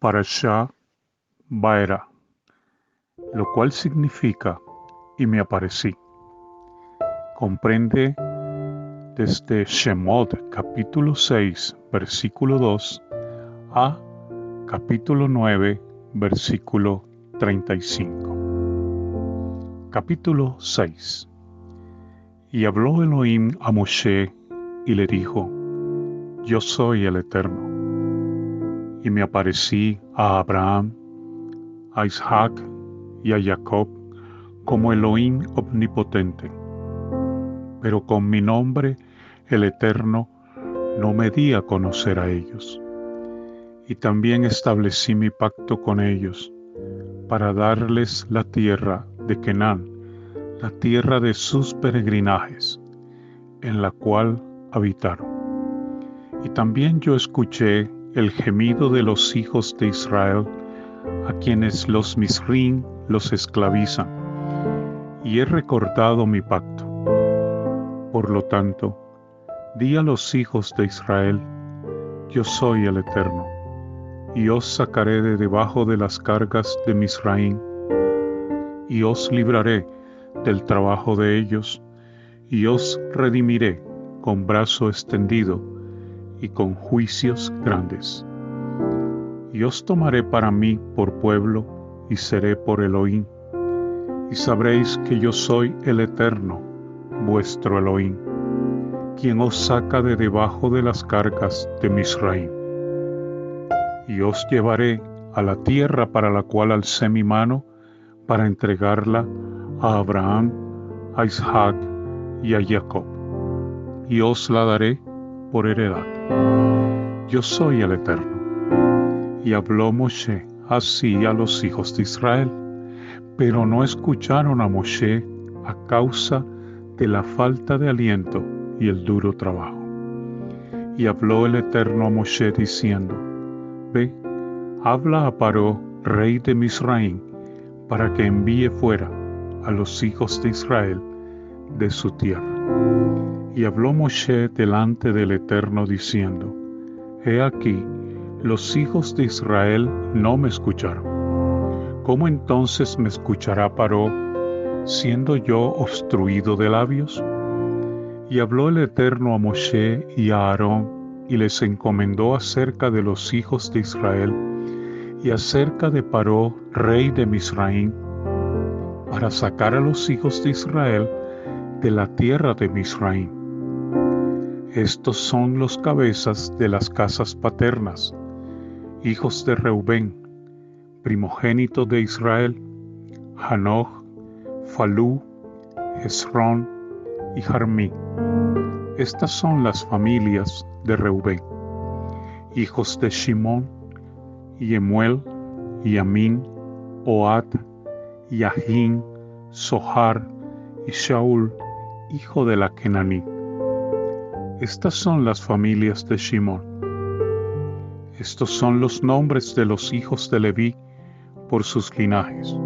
Parashá Baera, lo cual significa y me aparecí. Comprende desde Shemot capítulo 6 versículo 2 a capítulo 9 versículo 35. Capítulo 6 Y habló Elohim a Moshe y le dijo, Yo soy el Eterno y me aparecí a Abraham, a Isaac y a Jacob como Elohim omnipotente. Pero con mi nombre, el Eterno, no me di a conocer a ellos. Y también establecí mi pacto con ellos para darles la tierra de Kenán, la tierra de sus peregrinajes, en la cual habitaron. Y también yo escuché el gemido de los hijos de Israel, a quienes los Misrim los esclavizan, y he recordado mi pacto. Por lo tanto, di a los hijos de Israel, yo soy el Eterno, y os sacaré de debajo de las cargas de Misraim, y os libraré del trabajo de ellos, y os redimiré con brazo extendido y con juicios grandes. Y os tomaré para mí por pueblo y seré por Elohim, y sabréis que yo soy el Eterno, vuestro Elohim, quien os saca de debajo de las cargas de Misraim. Y os llevaré a la tierra para la cual alcé mi mano para entregarla a Abraham, a Isaac y a Jacob, y os la daré por heredad. Yo soy el Eterno. Y habló Moshe así a los hijos de Israel, pero no escucharon a Moshe a causa de la falta de aliento y el duro trabajo. Y habló el Eterno a Moshe diciendo, Ve, habla a Paró, rey de Misraim, para que envíe fuera a los hijos de Israel de su tierra. Y habló Moshe delante del Eterno diciendo, He aquí, los hijos de Israel no me escucharon. ¿Cómo entonces me escuchará Paró, siendo yo obstruido de labios? Y habló el Eterno a Moshe y a Aarón, y les encomendó acerca de los hijos de Israel, y acerca de Paró, rey de Misraim, para sacar a los hijos de Israel de la tierra de Misraim estos son los cabezas de las casas paternas, hijos de Reubén, primogénito de Israel, Hanoch, Falú, Hezrón y Jarmí. Estas son las familias de Reubén, hijos de Shimón, Yemuel, Yamin, Oad, Yahin, Sohar y Shaul, hijo de la Kenaní. Estas son las familias de Shimón. Estos son los nombres de los hijos de Leví por sus linajes.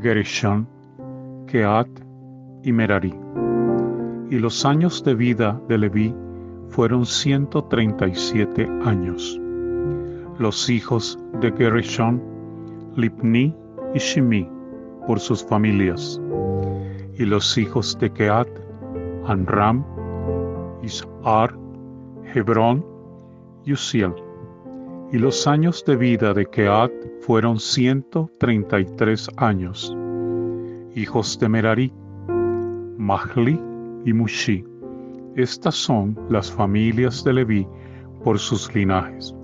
Gereshon, Keat y Merari. Y los años de vida de Leví fueron 137 años. Los hijos de Gereshon, Lipni y Shimi por sus familias. Y los hijos de Keat, Anram Isar, Hebrón y Uziel. Y los años de vida de Keat fueron ciento treinta y tres años. Hijos de Merari, Mahli y Mushi. Estas son las familias de Leví por sus linajes.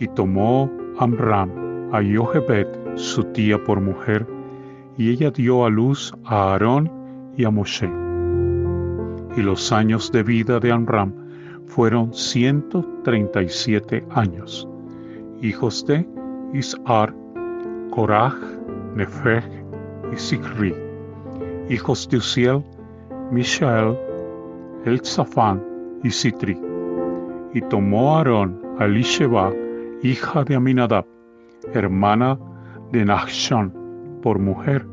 Y tomó Amram a Yohebet, su tía por mujer, y ella dio a luz a Aarón y a Moshe y los años de vida de Amram fueron 137 años. Hijos de Isar, Korach, Nefeg y Sikri. Hijos de Uziel, Mishael, Elzafán y Sitri. Y tomó Aarón a Elisheba, hija de Aminadab, hermana de Nachshon, por mujer,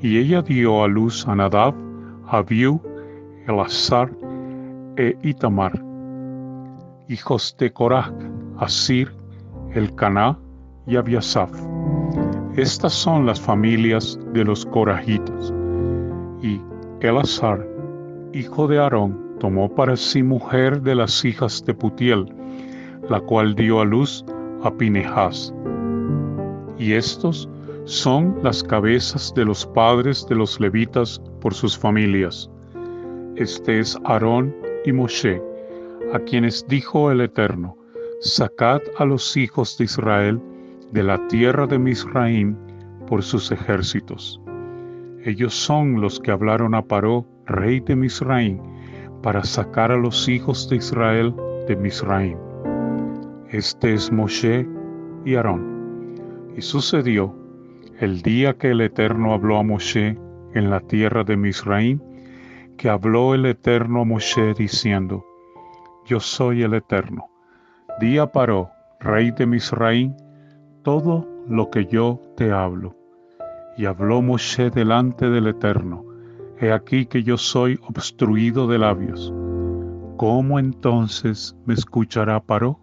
y ella dio a luz a Nadab, Abiú Elazar e Itamar, hijos de Corach, Asir, Elcaná y Abiasaf. Estas son las familias de los corajitas. Y Elazar, hijo de Aarón, tomó para sí mujer de las hijas de Putiel, la cual dio a luz a Pinehas. Y estos son las cabezas de los padres de los levitas por sus familias. Este es Aarón y Moshe, a quienes dijo el Eterno, sacad a los hijos de Israel de la tierra de Misraim por sus ejércitos. Ellos son los que hablaron a Paró, rey de Misraim, para sacar a los hijos de Israel de Misraim. Este es Moshe y Aarón. Y sucedió el día que el Eterno habló a Moshe en la tierra de Misraim, que habló el Eterno a Moshe diciendo, Yo soy el Eterno. Di a Paró, rey de Misraim, todo lo que yo te hablo. Y habló Moshe delante del Eterno, He aquí que yo soy obstruido de labios. ¿Cómo entonces me escuchará Paró?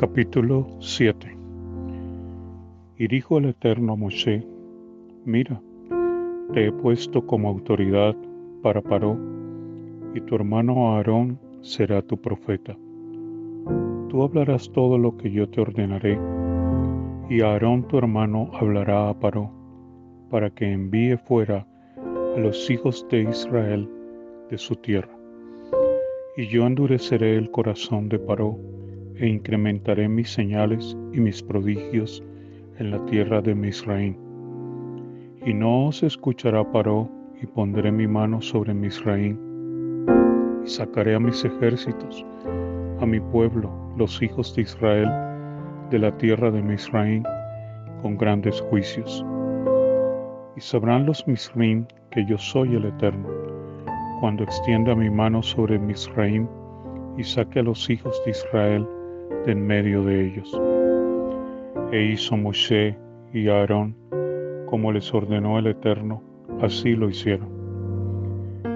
Capítulo 7 Y dijo el Eterno a Moshe, Mira, te he puesto como autoridad para Paró, y tu hermano Aarón será tu profeta. Tú hablarás todo lo que yo te ordenaré, y Aarón tu hermano hablará a Paró, para que envíe fuera a los hijos de Israel de su tierra. Y yo endureceré el corazón de Paró, e incrementaré mis señales y mis prodigios en la tierra de Misraim y no se escuchará Paró, y pondré mi mano sobre Misraim, y sacaré a mis ejércitos, a mi pueblo, los hijos de Israel, de la tierra de Misraim, con grandes juicios. Y sabrán los Misraim que yo soy el Eterno, cuando extienda mi mano sobre Misraim y saque a los hijos de Israel de en medio de ellos. E hizo Moshe y Aarón como les ordenó el Eterno, así lo hicieron.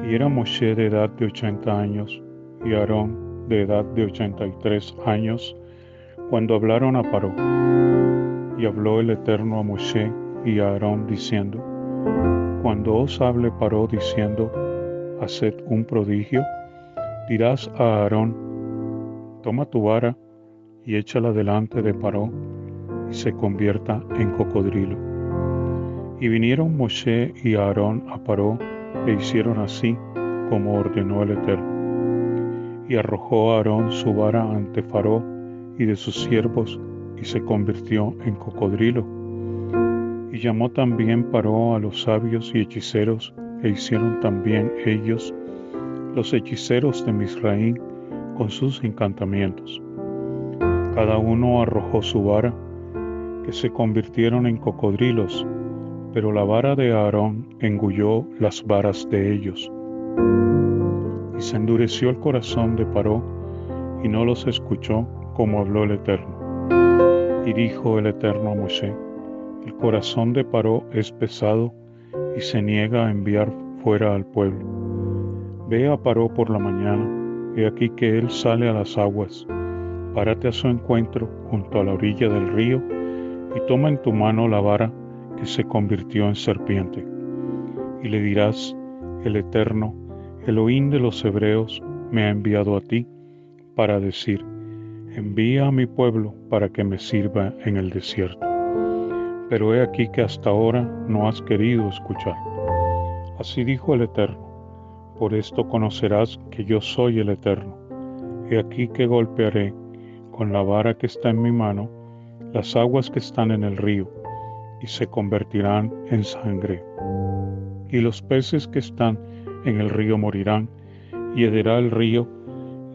Y era Moshe de edad de ochenta años y Aarón de edad de ochenta y tres años cuando hablaron a Paró. Y habló el Eterno a Moshe y a Aarón diciendo, Cuando os hable Paró diciendo, Haced un prodigio, dirás a Aarón, Toma tu vara y échala delante de Paró y se convierta en cocodrilo y vinieron Moshe y Aarón a Paró e hicieron así como ordenó el Eterno. Y arrojó Aarón su vara ante Faró y de sus siervos y se convirtió en cocodrilo. Y llamó también Paró a los sabios y hechiceros e hicieron también ellos los hechiceros de Misraín con sus encantamientos. Cada uno arrojó su vara, que se convirtieron en cocodrilos pero la vara de Aarón engulló las varas de ellos. Y se endureció el corazón de Paró, y no los escuchó como habló el Eterno. Y dijo el Eterno a Moshe, el corazón de Paró es pesado y se niega a enviar fuera al pueblo. Ve a Paró por la mañana, he aquí que él sale a las aguas. Párate a su encuentro junto a la orilla del río y toma en tu mano la vara que se convirtió en serpiente. Y le dirás, el Eterno, Elohim de los Hebreos, me ha enviado a ti para decir, envía a mi pueblo para que me sirva en el desierto. Pero he aquí que hasta ahora no has querido escuchar. Así dijo el Eterno, por esto conocerás que yo soy el Eterno. He aquí que golpearé con la vara que está en mi mano las aguas que están en el río y se convertirán en sangre. Y los peces que están en el río morirán, y hederá el río,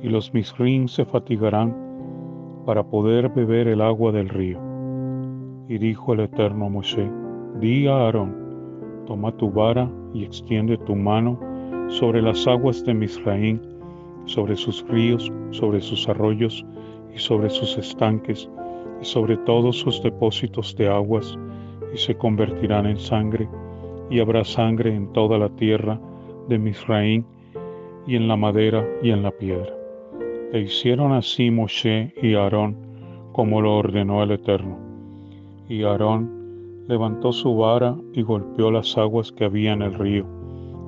y los misrim se fatigarán para poder beber el agua del río. Y dijo el Eterno a Moshe, di a Aarón, toma tu vara y extiende tu mano sobre las aguas de Misraín, sobre sus ríos, sobre sus arroyos y sobre sus estanques, y sobre todos sus depósitos de aguas, y se convertirán en sangre, y habrá sangre en toda la tierra de Misraín, y en la madera y en la piedra. E hicieron así Moshe y Aarón, como lo ordenó el Eterno. Y Aarón levantó su vara y golpeó las aguas que había en el río,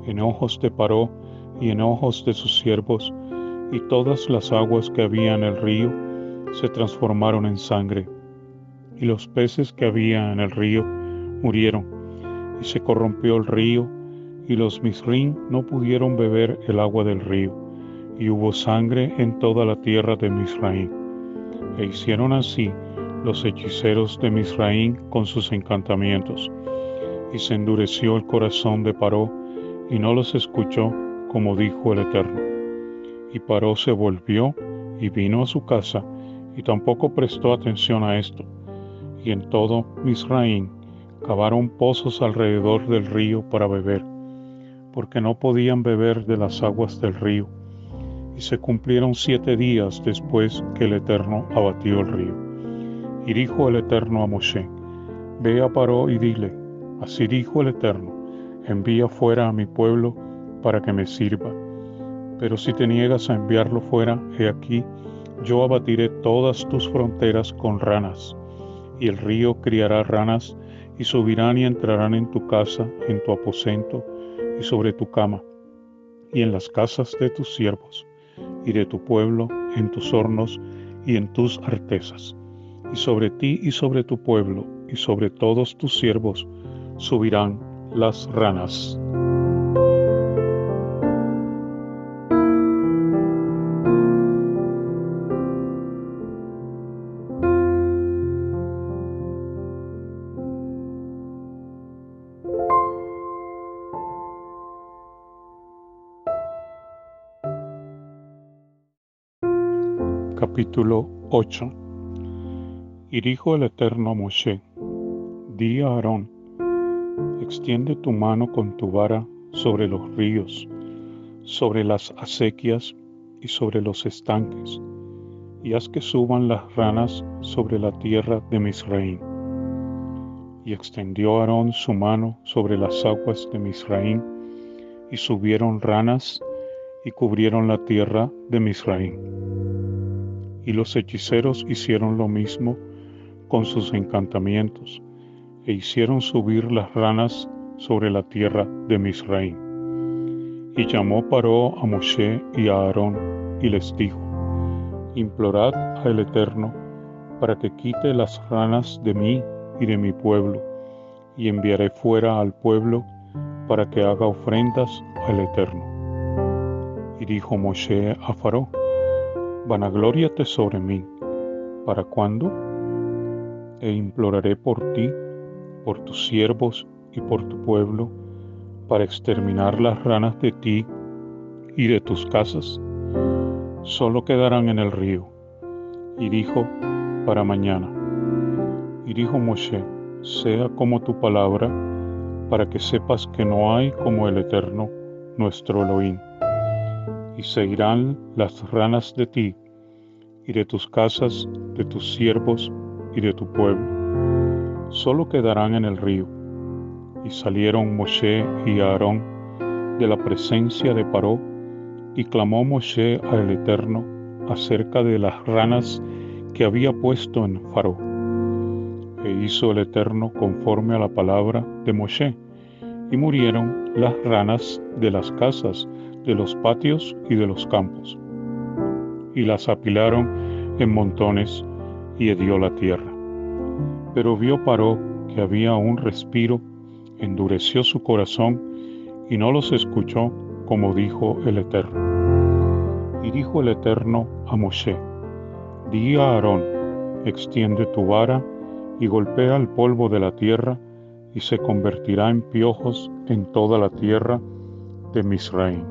en ojos de Paró y en ojos de sus siervos, y todas las aguas que había en el río se transformaron en sangre, y los peces que había en el río murieron, y se corrompió el río, y los misrín no pudieron beber el agua del río, y hubo sangre en toda la tierra de Misraín. E hicieron así los hechiceros de Misraín con sus encantamientos, y se endureció el corazón de Paró, y no los escuchó como dijo el Eterno. Y Paró se volvió y vino a su casa, y tampoco prestó atención a esto. Y en todo Misraín cavaron pozos alrededor del río para beber, porque no podían beber de las aguas del río. Y se cumplieron siete días después que el Eterno abatió el río. Y dijo el Eterno a Moshe, Ve a Paró y dile, así dijo el Eterno, envía fuera a mi pueblo para que me sirva. Pero si te niegas a enviarlo fuera, he aquí, yo abatiré todas tus fronteras con ranas, y el río criará ranas, y subirán y entrarán en tu casa, en tu aposento, y sobre tu cama, y en las casas de tus siervos, y de tu pueblo, en tus hornos, y en tus artesas. Y sobre ti y sobre tu pueblo, y sobre todos tus siervos, subirán las ranas. Capítulo 8 Y dijo el Eterno a Moshe, Di a Aarón, extiende tu mano con tu vara sobre los ríos, sobre las acequias y sobre los estanques, y haz que suban las ranas sobre la tierra de Misraín. Y extendió Aarón su mano sobre las aguas de Misraín, y subieron ranas y cubrieron la tierra de Misraín y los hechiceros hicieron lo mismo con sus encantamientos, e hicieron subir las ranas sobre la tierra de Misraín. Y llamó Paró a Moshe y a Aarón, y les dijo, Implorad al Eterno para que quite las ranas de mí y de mi pueblo, y enviaré fuera al pueblo para que haga ofrendas al Eterno. Y dijo Moshe a Faró, vanagloriate sobre mí. ¿Para cuándo? E imploraré por ti, por tus siervos y por tu pueblo, para exterminar las ranas de ti y de tus casas. Solo quedarán en el río. Y dijo, para mañana. Y dijo Moshe, sea como tu palabra, para que sepas que no hay como el Eterno, nuestro Elohim y se irán las ranas de ti, y de tus casas, de tus siervos y de tu pueblo. Solo quedarán en el río. Y salieron Moshe y Aarón de la presencia de Paró, y clamó Moshe al Eterno acerca de las ranas que había puesto en Faro. E hizo el Eterno conforme a la palabra de Moshe, y murieron las ranas de las casas de los patios y de los campos, y las apilaron en montones y hedió la tierra. Pero vio Paró que había un respiro, endureció su corazón y no los escuchó como dijo el Eterno. Y dijo el Eterno a Moshe, di a Aarón, extiende tu vara y golpea el polvo de la tierra y se convertirá en piojos en toda la tierra de Misraim.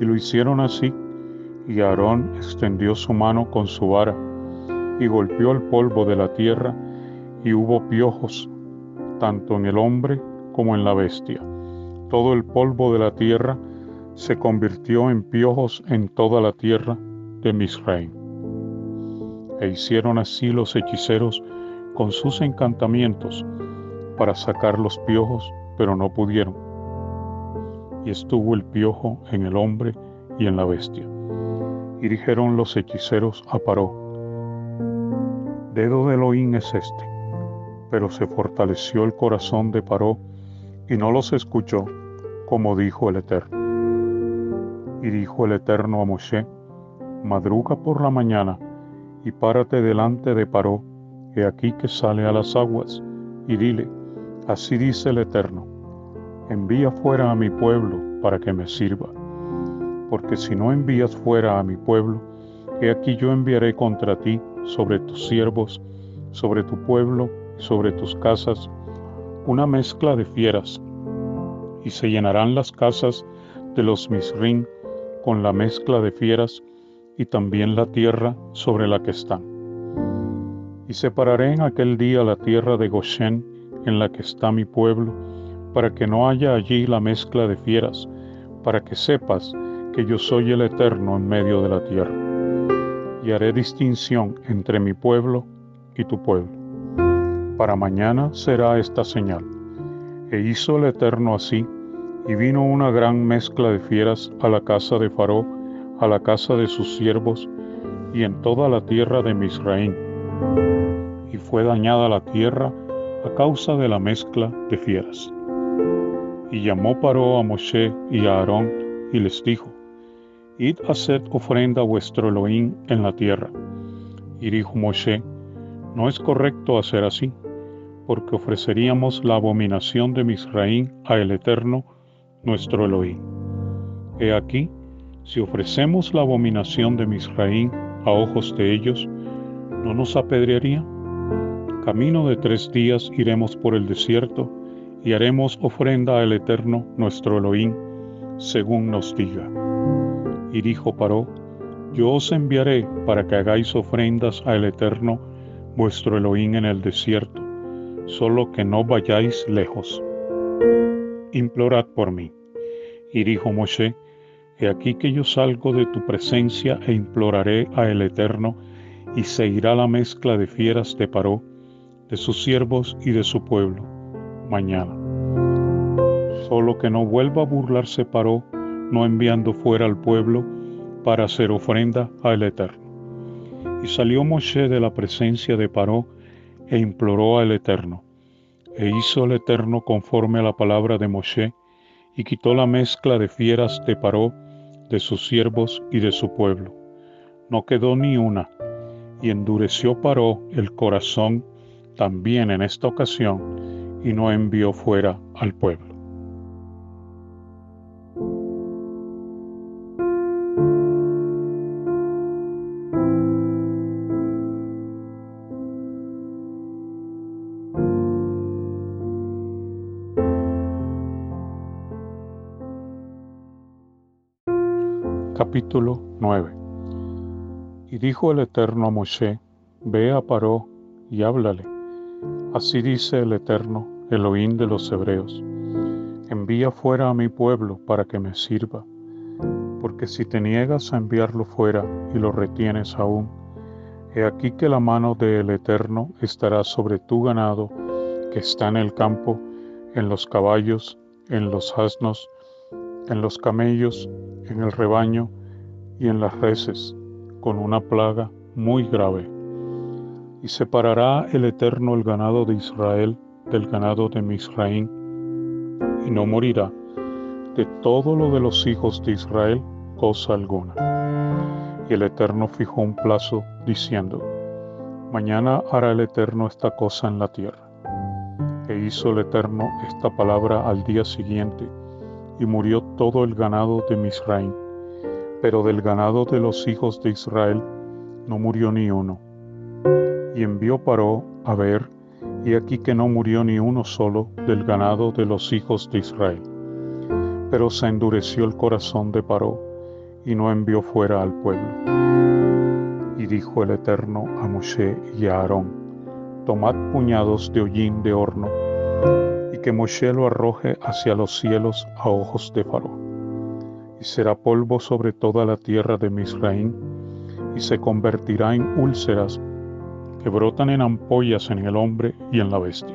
Y lo hicieron así, y Aarón extendió su mano con su vara, y golpeó el polvo de la tierra, y hubo piojos, tanto en el hombre como en la bestia. Todo el polvo de la tierra se convirtió en piojos en toda la tierra de Misraim. E hicieron así los hechiceros con sus encantamientos para sacar los piojos, pero no pudieron. Y estuvo el piojo en el hombre y en la bestia. Y dijeron los hechiceros a Paró, dedo de Elohim es este. Pero se fortaleció el corazón de Paró y no los escuchó, como dijo el Eterno. Y dijo el Eterno a Moshe, madruga por la mañana y párate delante de Paró, he aquí que sale a las aguas, y dile, así dice el Eterno, envía fuera a mi pueblo para que me sirva, porque si no envías fuera a mi pueblo, he aquí yo enviaré contra ti sobre tus siervos, sobre tu pueblo y sobre tus casas, una mezcla de fieras, y se llenarán las casas de los misrim con la mezcla de fieras, y también la tierra sobre la que están. Y separaré en aquel día la tierra de Goshen en la que está mi pueblo, para que no haya allí la mezcla de fieras, para que sepas que yo soy el Eterno en medio de la tierra. Y haré distinción entre mi pueblo y tu pueblo. Para mañana será esta señal. E hizo el Eterno así, y vino una gran mezcla de fieras a la casa de Faraón, a la casa de sus siervos y en toda la tierra de Misraín. Y fue dañada la tierra a causa de la mezcla de fieras. Y llamó Paró a Moshe y a Aarón y les dijo, Id haced ofrenda a vuestro Elohim en la tierra. Y dijo Moshe, no es correcto hacer así, porque ofreceríamos la abominación de Misraín a el Eterno, nuestro Elohim. He aquí, si ofrecemos la abominación de Misraín a ojos de ellos, ¿no nos apedrearía? Camino de tres días iremos por el desierto y haremos ofrenda al Eterno nuestro Elohim, según nos diga. Y dijo Paró, yo os enviaré para que hagáis ofrendas al Eterno vuestro Elohim en el desierto, solo que no vayáis lejos. Implorad por mí. Y dijo Moshe, He aquí que yo salgo de tu presencia e imploraré a el Eterno, y se irá la mezcla de fieras de Paró, de sus siervos y de su pueblo, mañana. Solo que no vuelva a burlarse Paró, no enviando fuera al pueblo para hacer ofrenda al Eterno. Y salió Moshe de la presencia de Paró e imploró al Eterno. E hizo el Eterno conforme a la palabra de Moshe, y quitó la mezcla de fieras de Paró de sus siervos y de su pueblo. No quedó ni una, y endureció Paró el corazón también en esta ocasión, y no envió fuera al pueblo. Capítulo 9 Y dijo el Eterno a Moshe, Ve a Paró y háblale. Así dice el Eterno, Elohim de los Hebreos, envía fuera a mi pueblo para que me sirva, porque si te niegas a enviarlo fuera y lo retienes aún, he aquí que la mano del Eterno estará sobre tu ganado que está en el campo, en los caballos, en los asnos, en los camellos, en el rebaño y en las reses, con una plaga muy grave. Y separará el Eterno el ganado de Israel del ganado de Misraín, y no morirá de todo lo de los hijos de Israel cosa alguna. Y el Eterno fijó un plazo, diciendo, Mañana hará el Eterno esta cosa en la tierra. E hizo el Eterno esta palabra al día siguiente, y murió todo el ganado de Misraim, pero del ganado de los hijos de Israel no murió ni uno. Y envió Paró a ver, y aquí que no murió ni uno solo del ganado de los hijos de Israel. Pero se endureció el corazón de Paró, y no envió fuera al pueblo. Y dijo el Eterno a Moshe y a Aarón, tomad puñados de hollín de horno, que Moshe lo arroje hacia los cielos a ojos de Faraón. Y será polvo sobre toda la tierra de Misraín, y se convertirá en úlceras que brotan en ampollas en el hombre y en la bestia,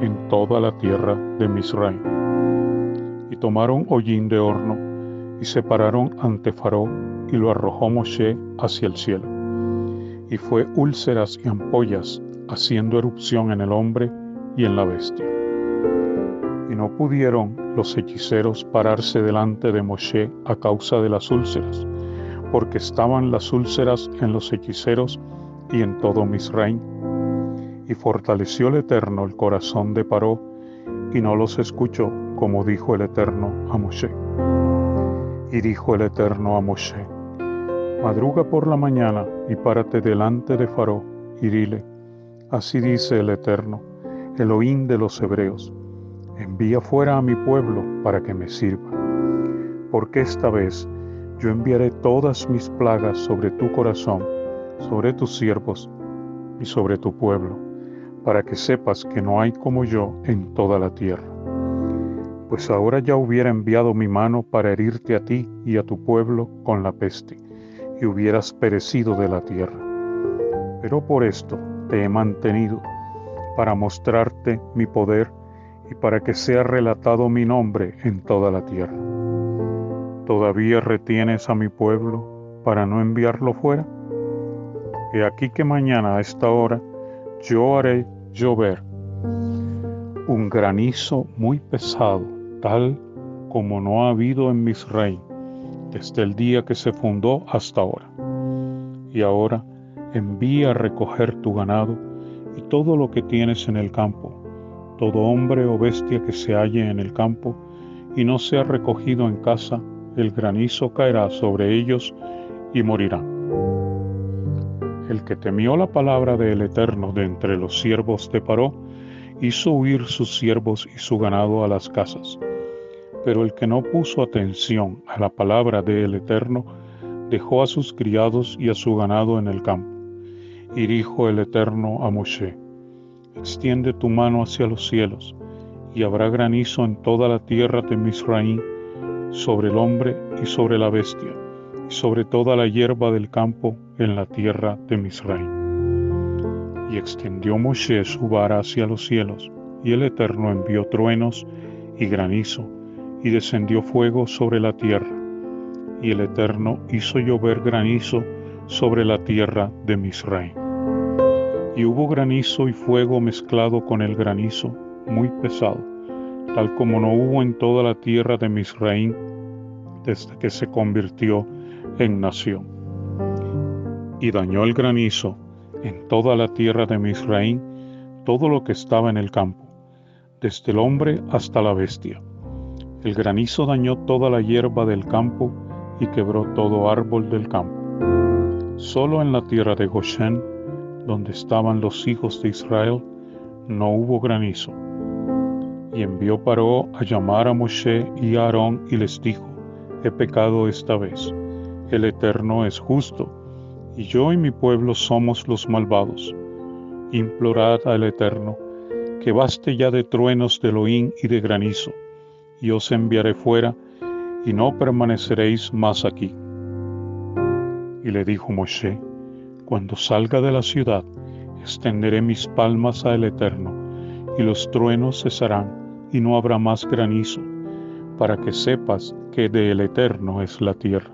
en toda la tierra de Misraim. Y tomaron hollín de horno y se pararon ante Faró y lo arrojó Moshe hacia el cielo. Y fue úlceras y ampollas haciendo erupción en el hombre y en la bestia. No pudieron los hechiceros pararse delante de Moshe a causa de las úlceras, porque estaban las úlceras en los hechiceros y en todo Misraim. Y fortaleció el Eterno el corazón de Paró, y no los escuchó, como dijo el Eterno a Moshe. Y dijo el Eterno a Moshe, Madruga por la mañana y párate delante de Faró, y dile, Así dice el Eterno, Elohim de los Hebreos, envía fuera a mi pueblo para que me sirva. Porque esta vez yo enviaré todas mis plagas sobre tu corazón, sobre tus siervos y sobre tu pueblo, para que sepas que no hay como yo en toda la tierra. Pues ahora ya hubiera enviado mi mano para herirte a ti y a tu pueblo con la peste, y hubieras perecido de la tierra. Pero por esto te he mantenido, para mostrarte mi poder y para que sea relatado mi nombre en toda la tierra. ¿Todavía retienes a mi pueblo para no enviarlo fuera? He aquí que mañana a esta hora yo haré llover un granizo muy pesado, tal como no ha habido en Misraim desde el día que se fundó hasta ahora. Y ahora envía a recoger tu ganado y todo lo que tienes en el campo, todo hombre o bestia que se halle en el campo y no sea recogido en casa, el granizo caerá sobre ellos y morirán. El que temió la palabra del Eterno de entre los siervos de Paró, hizo huir sus siervos y su ganado a las casas. Pero el que no puso atención a la palabra del Eterno, dejó a sus criados y a su ganado en el campo. Y dijo el Eterno a Moshe, extiende tu mano hacia los cielos, y habrá granizo en toda la tierra de Misraim, sobre el hombre y sobre la bestia, y sobre toda la hierba del campo en la tierra de Misraim. Y extendió Moshe su vara hacia los cielos, y el Eterno envió truenos y granizo, y descendió fuego sobre la tierra, y el Eterno hizo llover granizo sobre la tierra de Misraim. Y hubo granizo y fuego mezclado con el granizo, muy pesado, tal como no hubo en toda la tierra de Misraim desde que se convirtió en nación. Y dañó el granizo en toda la tierra de Misraim todo lo que estaba en el campo, desde el hombre hasta la bestia. El granizo dañó toda la hierba del campo y quebró todo árbol del campo. Solo en la tierra de Goshen donde estaban los hijos de Israel, no hubo granizo. Y envió Paró a llamar a Moshe y a Aarón y les dijo, he pecado esta vez, el Eterno es justo, y yo y mi pueblo somos los malvados. Implorad al Eterno, que baste ya de truenos de Elohim y de granizo, y os enviaré fuera, y no permaneceréis más aquí. Y le dijo Moshe, cuando salga de la ciudad, extenderé mis palmas al Eterno, y los truenos cesarán, y no habrá más granizo, para que sepas que del Eterno es la tierra.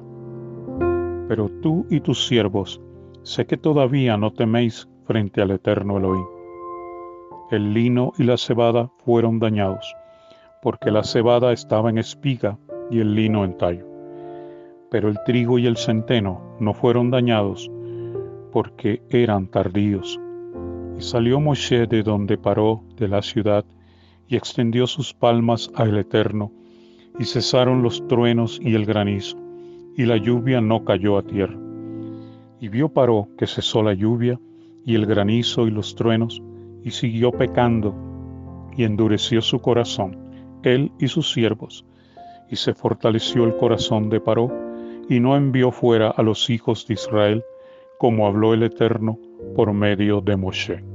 Pero tú y tus siervos, sé que todavía no teméis frente al Eterno Elohim. El lino y la cebada fueron dañados, porque la cebada estaba en espiga y el lino en tallo. Pero el trigo y el centeno no fueron dañados, porque eran tardíos. Y salió Moshe de donde paró de la ciudad y extendió sus palmas al Eterno, y cesaron los truenos y el granizo, y la lluvia no cayó a tierra. Y vio Paró que cesó la lluvia y el granizo y los truenos, y siguió pecando, y endureció su corazón, él y sus siervos, y se fortaleció el corazón de Paró, y no envió fuera a los hijos de Israel, como habló el Eterno por medio de Moshe.